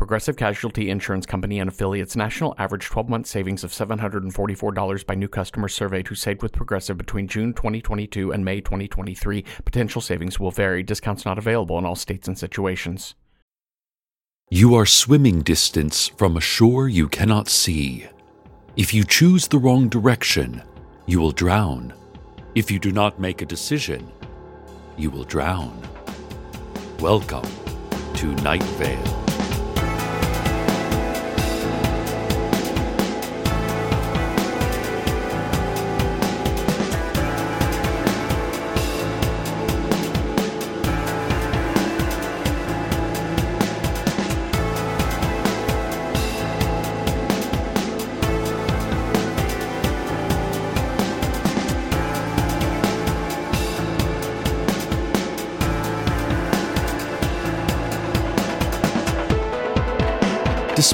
Progressive Casualty Insurance Company and affiliates national average 12 month savings of $744 by new customers surveyed who saved with Progressive between June 2022 and May 2023. Potential savings will vary. Discounts not available in all states and situations. You are swimming distance from a shore you cannot see. If you choose the wrong direction, you will drown. If you do not make a decision, you will drown. Welcome to Night Vale.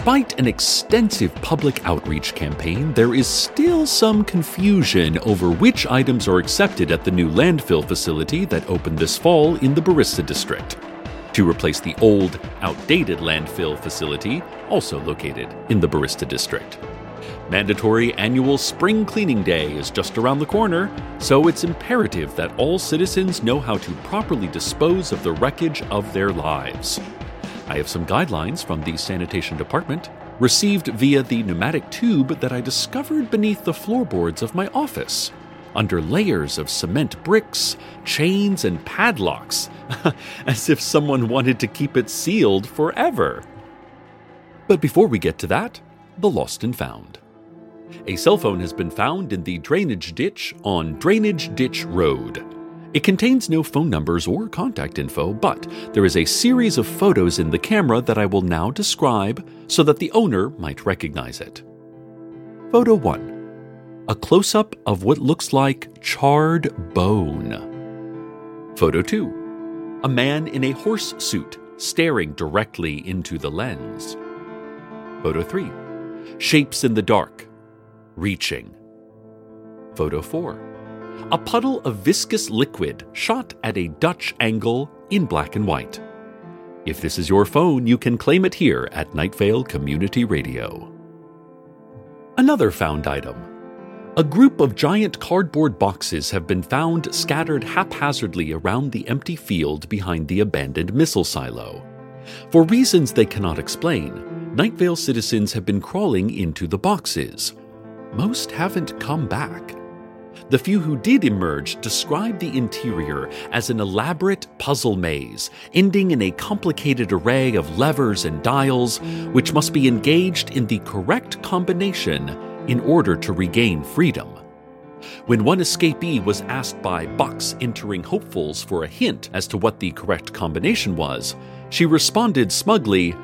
Despite an extensive public outreach campaign, there is still some confusion over which items are accepted at the new landfill facility that opened this fall in the Barista District. To replace the old, outdated landfill facility, also located in the Barista District. Mandatory annual spring cleaning day is just around the corner, so it's imperative that all citizens know how to properly dispose of the wreckage of their lives. I have some guidelines from the sanitation department, received via the pneumatic tube that I discovered beneath the floorboards of my office, under layers of cement bricks, chains, and padlocks, as if someone wanted to keep it sealed forever. But before we get to that, the lost and found. A cell phone has been found in the drainage ditch on Drainage Ditch Road. It contains no phone numbers or contact info, but there is a series of photos in the camera that I will now describe so that the owner might recognize it. Photo 1 A close up of what looks like charred bone. Photo 2 A man in a horse suit staring directly into the lens. Photo 3 Shapes in the dark, reaching. Photo 4 a puddle of viscous liquid shot at a Dutch angle in black and white. If this is your phone, you can claim it here at Nightvale Community Radio. Another found item. A group of giant cardboard boxes have been found scattered haphazardly around the empty field behind the abandoned missile silo. For reasons they cannot explain, Nightvale citizens have been crawling into the boxes. Most haven't come back. The few who did emerge described the interior as an elaborate puzzle maze, ending in a complicated array of levers and dials, which must be engaged in the correct combination in order to regain freedom. When one escapee was asked by box entering hopefuls for a hint as to what the correct combination was, she responded smugly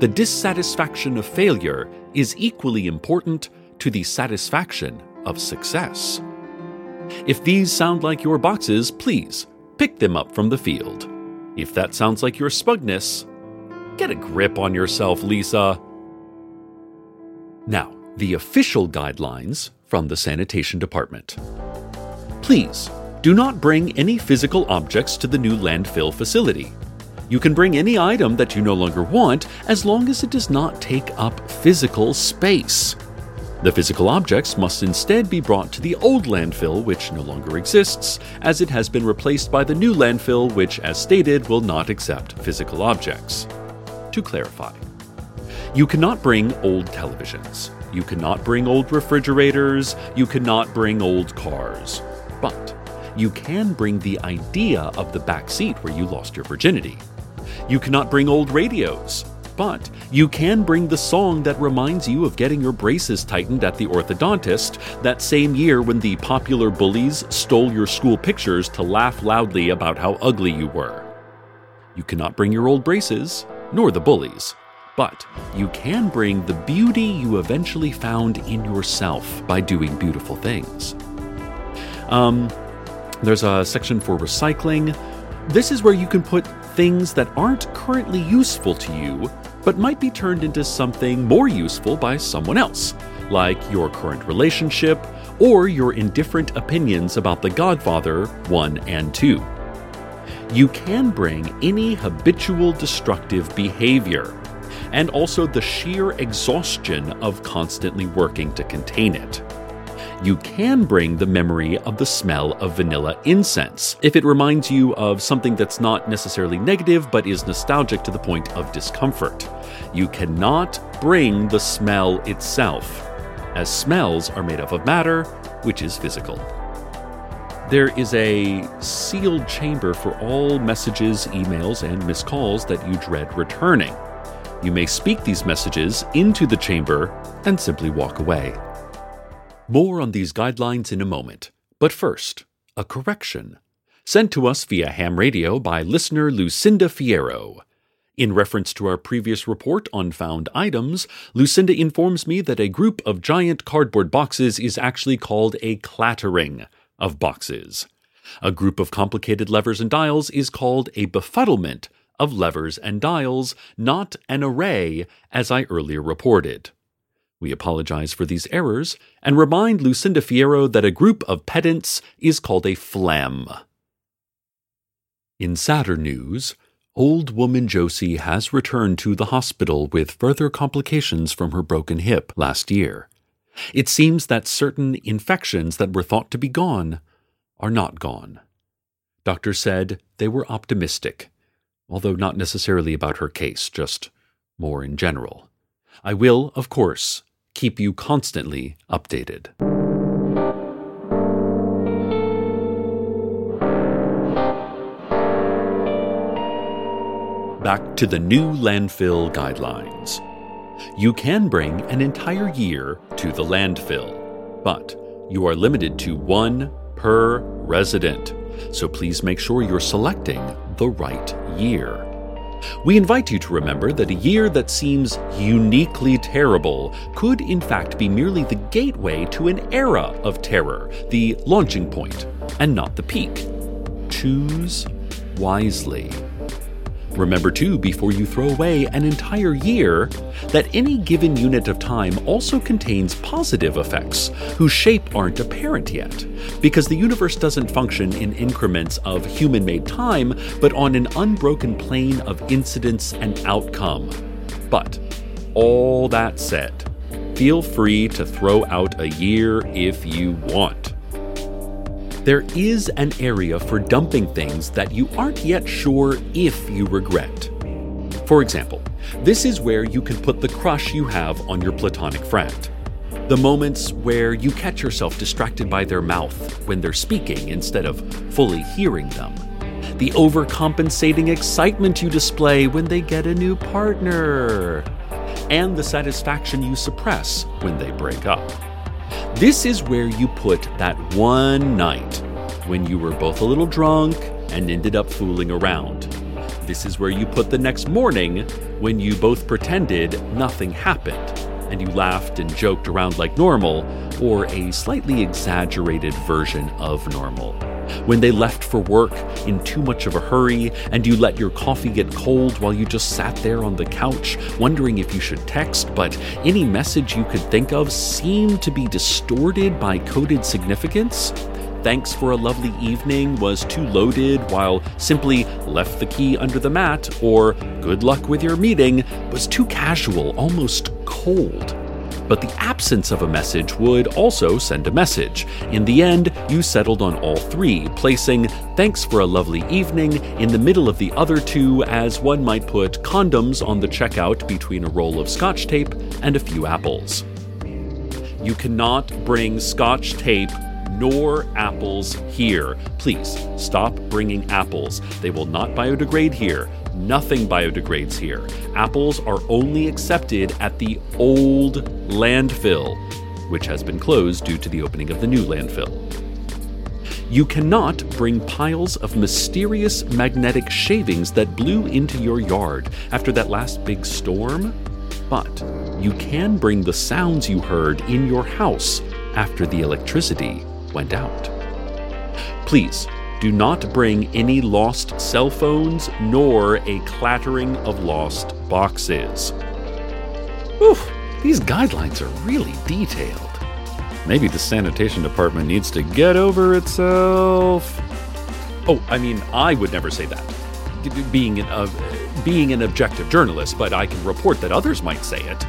The dissatisfaction of failure is equally important to the satisfaction of success. If these sound like your boxes, please pick them up from the field. If that sounds like your smugness, get a grip on yourself, Lisa. Now, the official guidelines from the Sanitation Department. Please do not bring any physical objects to the new landfill facility. You can bring any item that you no longer want as long as it does not take up physical space. The physical objects must instead be brought to the old landfill, which no longer exists, as it has been replaced by the new landfill, which, as stated, will not accept physical objects. To clarify, you cannot bring old televisions, you cannot bring old refrigerators, you cannot bring old cars, but you can bring the idea of the back seat where you lost your virginity. You cannot bring old radios, but you can bring the song that reminds you of getting your braces tightened at the orthodontist that same year when the popular bullies stole your school pictures to laugh loudly about how ugly you were. You cannot bring your old braces, nor the bullies, but you can bring the beauty you eventually found in yourself by doing beautiful things. Um, there's a section for recycling. This is where you can put things that aren't currently useful to you but might be turned into something more useful by someone else, like your current relationship or your indifferent opinions about The Godfather 1 and 2. You can bring any habitual destructive behavior, and also the sheer exhaustion of constantly working to contain it you can bring the memory of the smell of vanilla incense if it reminds you of something that's not necessarily negative but is nostalgic to the point of discomfort. You cannot bring the smell itself, as smells are made up of matter, which is physical. There is a sealed chamber for all messages, emails, and missed calls that you dread returning. You may speak these messages into the chamber and simply walk away. More on these guidelines in a moment, but first, a correction. Sent to us via ham radio by listener Lucinda Fierro. In reference to our previous report on found items, Lucinda informs me that a group of giant cardboard boxes is actually called a clattering of boxes. A group of complicated levers and dials is called a befuddlement of levers and dials, not an array, as I earlier reported. We apologize for these errors and remind Lucinda Fierro that a group of pedants is called a phlegm. In sadder news, old woman Josie has returned to the hospital with further complications from her broken hip last year. It seems that certain infections that were thought to be gone are not gone. Doctors said they were optimistic, although not necessarily about her case, just more in general. I will, of course, keep you constantly updated. Back to the new landfill guidelines. You can bring an entire year to the landfill, but you are limited to one per resident, so please make sure you're selecting the right year. We invite you to remember that a year that seems uniquely terrible could, in fact, be merely the gateway to an era of terror, the launching point, and not the peak. Choose wisely. Remember, too, before you throw away an entire year, that any given unit of time also contains positive effects whose shape aren't apparent yet, because the universe doesn't function in increments of human made time, but on an unbroken plane of incidence and outcome. But, all that said, feel free to throw out a year if you want there is an area for dumping things that you aren't yet sure if you regret. For example, this is where you can put the crush you have on your platonic friend. The moments where you catch yourself distracted by their mouth when they're speaking instead of fully hearing them. The overcompensating excitement you display when they get a new partner. And the satisfaction you suppress when they break up. This is where you put that one night when you were both a little drunk and ended up fooling around. This is where you put the next morning when you both pretended nothing happened and you laughed and joked around like normal, or a slightly exaggerated version of normal. When they left for work in too much of a hurry, and you let your coffee get cold while you just sat there on the couch, wondering if you should text, but any message you could think of seemed to be distorted by coded significance thanks for a lovely evening was too loaded, while simply left the key under the mat or good luck with your meeting was too casual, almost cold. But the absence of a message would also send a message. In the end, you settled on all three, placing thanks for a lovely evening in the middle of the other two, as one might put condoms on the checkout between a roll of scotch tape and a few apples. You cannot bring scotch tape nor apples here. Please stop bringing apples. They will not biodegrade here. Nothing biodegrades here. Apples are only accepted at the old landfill, which has been closed due to the opening of the new landfill. You cannot bring piles of mysterious magnetic shavings that blew into your yard after that last big storm, but you can bring the sounds you heard in your house after the electricity went out. Please do not bring any lost cell phones nor a clattering of lost boxes. Oof, these guidelines are really detailed. Maybe the sanitation department needs to get over itself. Oh, I mean, I would never say that. Being an, uh, being an objective journalist, but I can report that others might say it.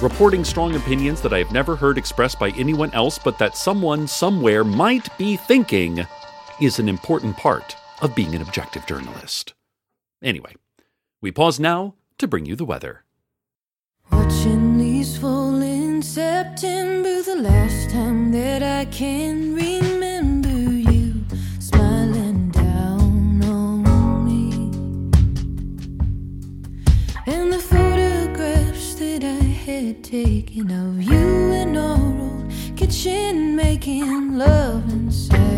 Reporting strong opinions that I have never heard expressed by anyone else, but that someone somewhere might be thinking is an important part of being an objective journalist. Anyway, we pause now to bring you the weather. Watching fall in September, the last time that I can remember you smiling down on me. And the photographs that I had taken of you kitchen making love inside,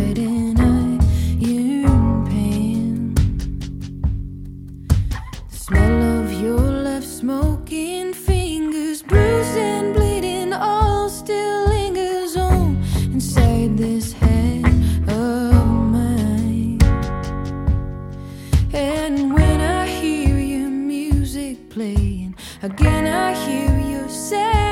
smoking fingers, bruised and bleeding, all still lingers on inside this head of mine. And when I hear your music playing, again I hear you sad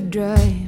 neighbor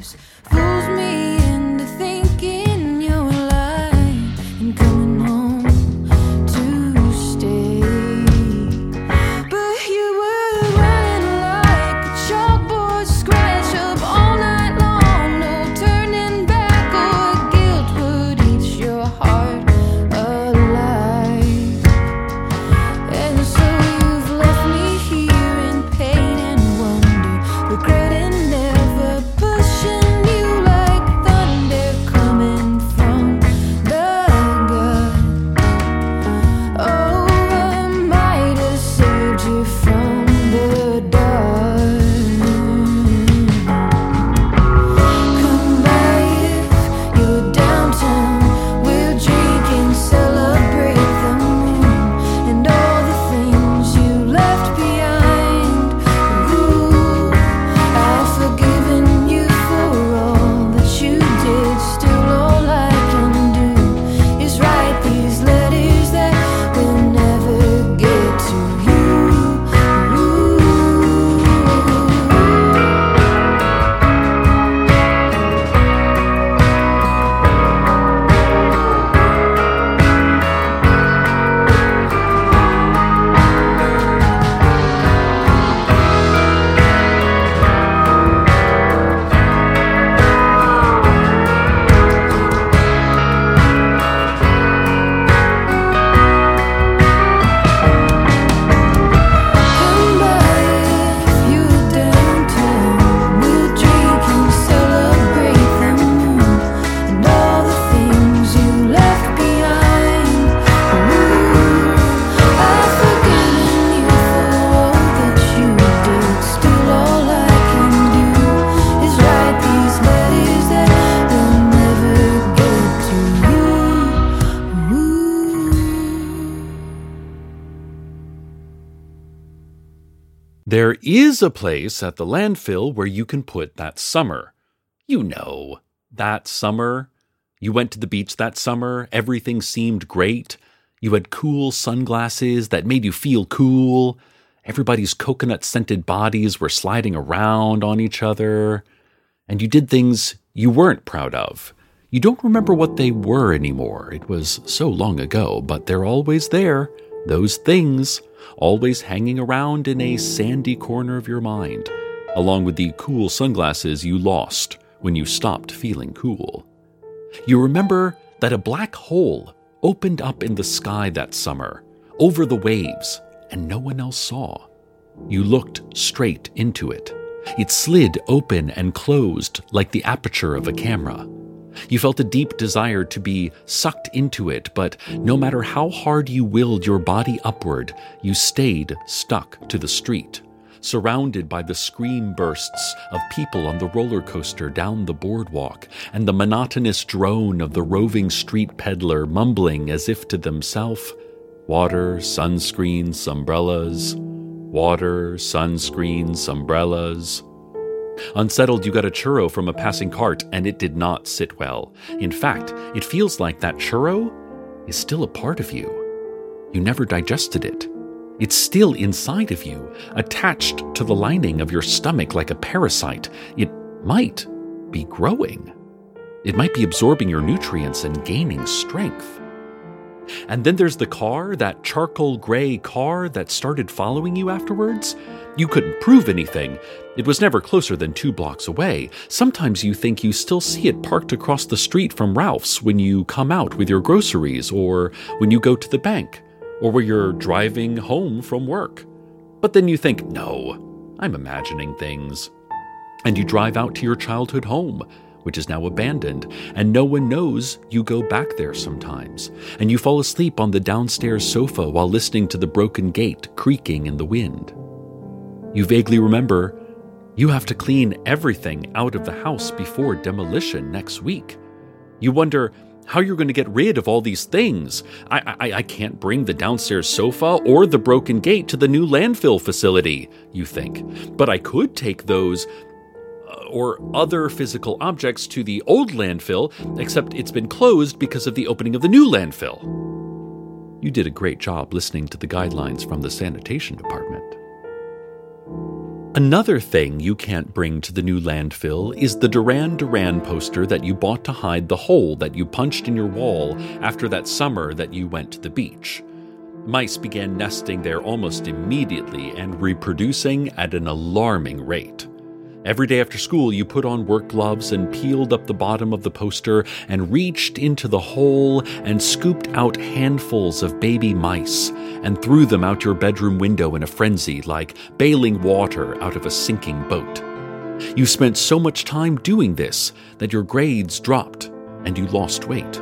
is a place at the landfill where you can put that summer. You know, that summer. You went to the beach that summer, everything seemed great. You had cool sunglasses that made you feel cool. Everybody's coconut scented bodies were sliding around on each other. And you did things you weren't proud of. You don't remember what they were anymore. It was so long ago, but they're always there. Those things, always hanging around in a sandy corner of your mind, along with the cool sunglasses you lost when you stopped feeling cool. You remember that a black hole opened up in the sky that summer, over the waves, and no one else saw. You looked straight into it. It slid open and closed like the aperture of a camera. You felt a deep desire to be sucked into it, but no matter how hard you willed your body upward, you stayed stuck to the street, surrounded by the scream bursts of people on the roller coaster down the boardwalk and the monotonous drone of the roving street peddler mumbling as if to themselves water, sunscreens, umbrellas, water, sunscreens, umbrellas. Unsettled, you got a churro from a passing cart, and it did not sit well. In fact, it feels like that churro is still a part of you. You never digested it. It's still inside of you, attached to the lining of your stomach like a parasite. It might be growing. It might be absorbing your nutrients and gaining strength. And then there's the car, that charcoal gray car that started following you afterwards. You couldn't prove anything. It was never closer than two blocks away. Sometimes you think you still see it parked across the street from Ralph's when you come out with your groceries, or when you go to the bank, or when you're driving home from work. But then you think, no, I'm imagining things. And you drive out to your childhood home which is now abandoned, and no one knows you go back there sometimes. And you fall asleep on the downstairs sofa while listening to the broken gate creaking in the wind. You vaguely remember you have to clean everything out of the house before demolition next week. You wonder how you're going to get rid of all these things. I, I, I can't bring the downstairs sofa or the broken gate to the new landfill facility, you think. But I could take those uh, or other physical objects to the old landfill, except it's been closed because of the opening of the new landfill. You did a great job listening to the guidelines from the sanitation department. Another thing you can't bring to the new landfill is the Duran Duran poster that you bought to hide the hole that you punched in your wall after that summer that you went to the beach. Mice began nesting there almost immediately and reproducing at an alarming rate. Every day after school, you put on work gloves and peeled up the bottom of the poster and reached into the hole and scooped out handfuls of baby mice and threw them out your bedroom window in a frenzy like bailing water out of a sinking boat. You spent so much time doing this that your grades dropped and you lost weight.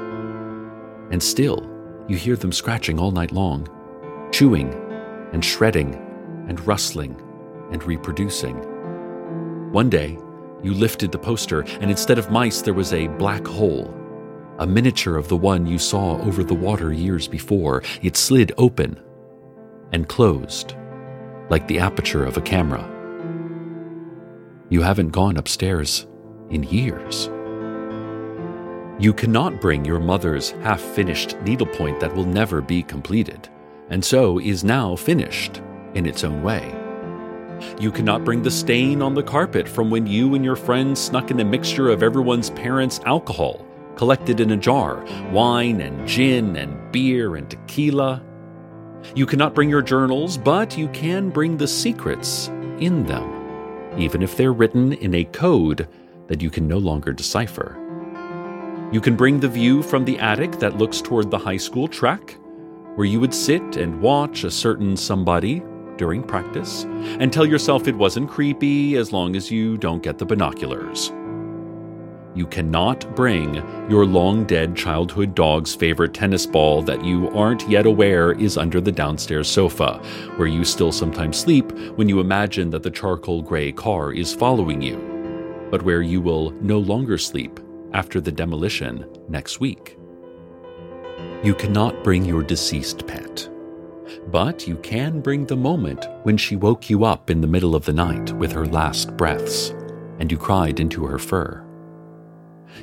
And still, you hear them scratching all night long, chewing and shredding and rustling and reproducing. One day, you lifted the poster, and instead of mice, there was a black hole. A miniature of the one you saw over the water years before. It slid open and closed, like the aperture of a camera. You haven't gone upstairs in years. You cannot bring your mother's half finished needlepoint that will never be completed, and so is now finished in its own way. You cannot bring the stain on the carpet from when you and your friends snuck in a mixture of everyone's parents' alcohol, collected in a jar wine and gin and beer and tequila. You cannot bring your journals, but you can bring the secrets in them, even if they're written in a code that you can no longer decipher. You can bring the view from the attic that looks toward the high school track, where you would sit and watch a certain somebody during practice and tell yourself it wasn't creepy as long as you don't get the binoculars. You cannot bring your long dead childhood dog's favorite tennis ball that you aren't yet aware is under the downstairs sofa, where you still sometimes sleep when you imagine that the charcoal gray car is following you, but where you will no longer sleep after the demolition next week. You cannot bring your deceased pet But you can bring the moment when she woke you up in the middle of the night with her last breaths, and you cried into her fur.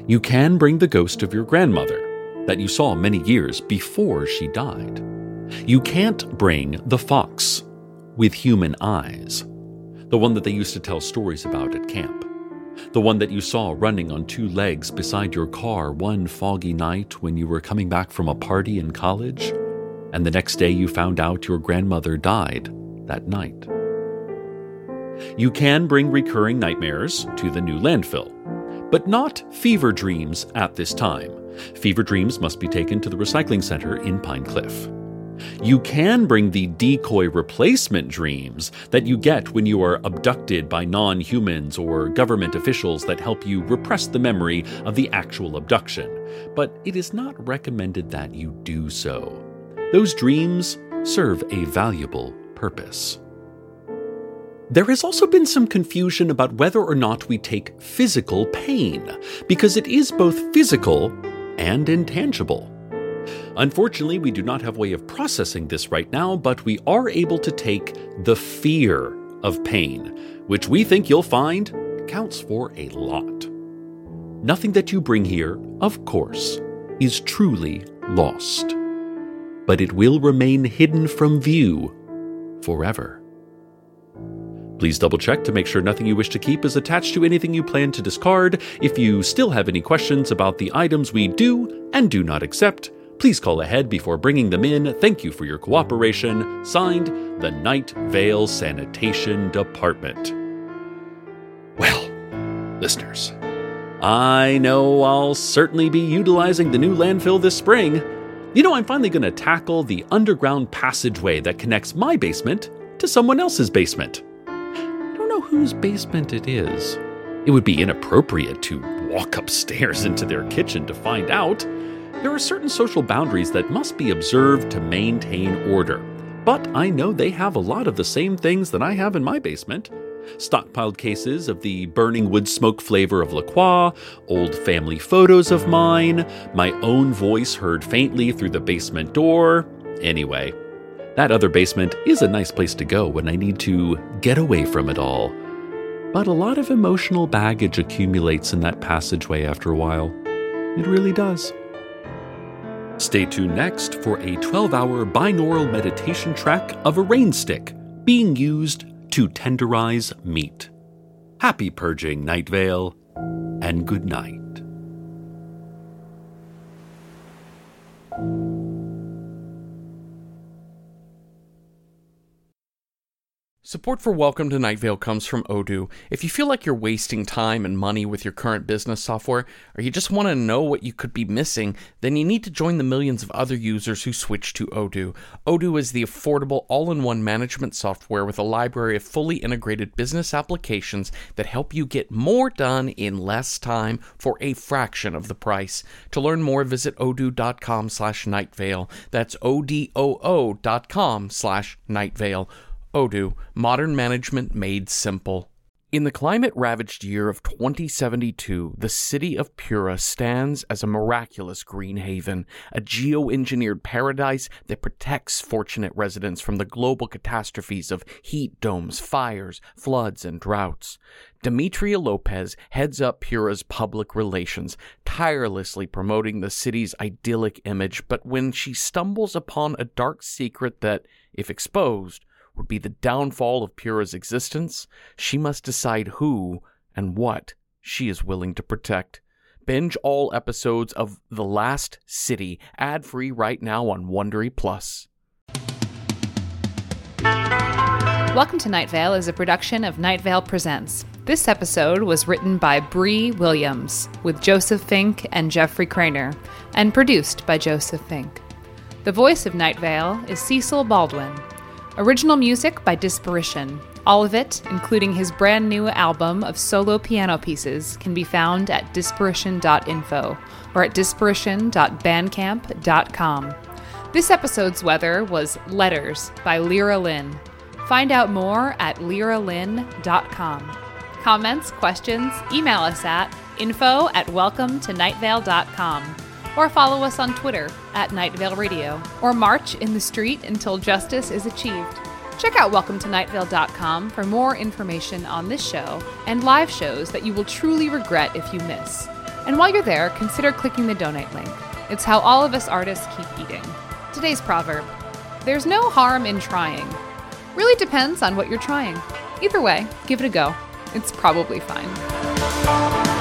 You can bring the ghost of your grandmother that you saw many years before she died. You can't bring the fox with human eyes, the one that they used to tell stories about at camp, the one that you saw running on two legs beside your car one foggy night when you were coming back from a party in college, and the next day you found out your grandmother died that night. You can bring recurring nightmares to the new landfill, but not fever dreams at this time. Fever dreams must be taken to the recycling center in Pine Cliff. You can bring the decoy replacement dreams that you get when you are abducted by non humans or government officials that help you repress the memory of the actual abduction, but it is not recommended that you do so. Those dreams serve a valuable purpose. There has also been some confusion about whether or not we take physical pain, because it is both physical and intangible. Unfortunately, we do not have a way of processing this right now, but we are able to take the fear of pain, which we think you'll find counts for a lot. Nothing that you bring here, of course, is truly lost, but it will remain hidden from view forever. Please double check to make sure nothing you wish to keep is attached to anything you plan to discard. If you still have any questions about the items we do and do not accept, please call ahead before bringing them in. Thank you for your cooperation. Signed, the Night Vale Sanitation Department. Well, listeners, I know I'll certainly be utilizing the new landfill this spring. You know, I'm finally going to tackle the underground passageway that connects my basement to someone else's basement. I don't know whose basement it is. It would be inappropriate to walk upstairs into their kitchen to find out. There are certain social boundaries that must be observed to maintain order. But I know they have a lot of the same things that I have in my basement stockpiled cases of the burning wood smoke flavor of La Croix, old family photos of mine, my own voice heard faintly through the basement door. Anyway, that other basement is a nice place to go when I need to get away from it all. But a lot of emotional baggage accumulates in that passageway after a while. It really does. Stay tuned next for a 12 hour binaural meditation track of a rain stick being used to tenderize meat. Happy purging, Night Vale, and good night. Support for Welcome to Night Vale comes from Odoo. If you feel like you're wasting time and money with your current business software, or you just want to know what you could be missing, then you need to join the millions of other users who switch to Odoo. Odoo is the affordable all in one management software with a library of fully integrated business applications that help you get more done in less time for a fraction of the price. To learn more, visit odoo.com slash nightvale. That's O-D-O-O dot com slash nightvale. Odoo, modern management made simple. In the climate ravaged year of 2072, the city of Pura stands as a miraculous green haven, a geo-engineered paradise that protects fortunate residents from the global catastrophes of heat domes, fires, floods, and droughts. Demetria Lopez heads up Pura's public relations, tirelessly promoting the city's idyllic image, but when she stumbles upon a dark secret that, if exposed, would be the downfall of Pura's existence, she must decide who and what she is willing to protect. Binge all episodes of The Last City ad free right now on Wondery Plus. Welcome to Night Vale is a production of Night Vale Presents. This episode was written by Brie Williams with Joseph Fink and Jeffrey Cranor and produced by Joseph Fink. The voice of Night Vale is Cecil Baldwin. Original music by Disparition. All of it, including his brand new album of solo piano pieces, can be found at disparition.info or at disparition.bandcamp.com. This episode's weather was Letters by Lera Lynn. Find out more at leralynn.com. Comments, questions, email us at info at welcometonightvale.com. or follow us on Twitter at Night Vale Radio, or march in the street until justice is achieved. Check out welcometonightvale.com for more information on this show and live shows that you will truly regret if you miss. And while you're there, consider clicking the donate link. It's how all of us artists keep eating. Today's proverb There's no harm in trying. Really depends on what you're trying. Either way, give it a go. It's probably fine.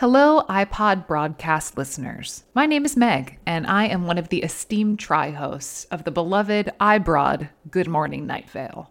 Hello, iPod broadcast listeners. My name is Meg, and I am one of the esteemed tri hosts of the beloved iBroad Good Morning Night Vale.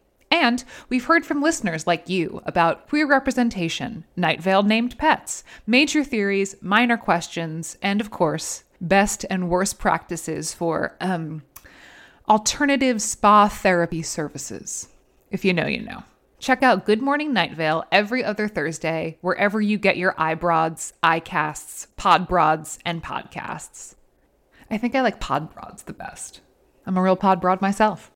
And we've heard from listeners like you about queer representation, Night Vale named pets, major theories, minor questions, and of course, best and worst practices for um, alternative spa therapy services. If you know, you know. Check out Good Morning Night Vale every other Thursday, wherever you get your iBroads, iCasts, Podbroads, and podcasts. I think I like Podbroads the best. I'm a real Podbroad myself.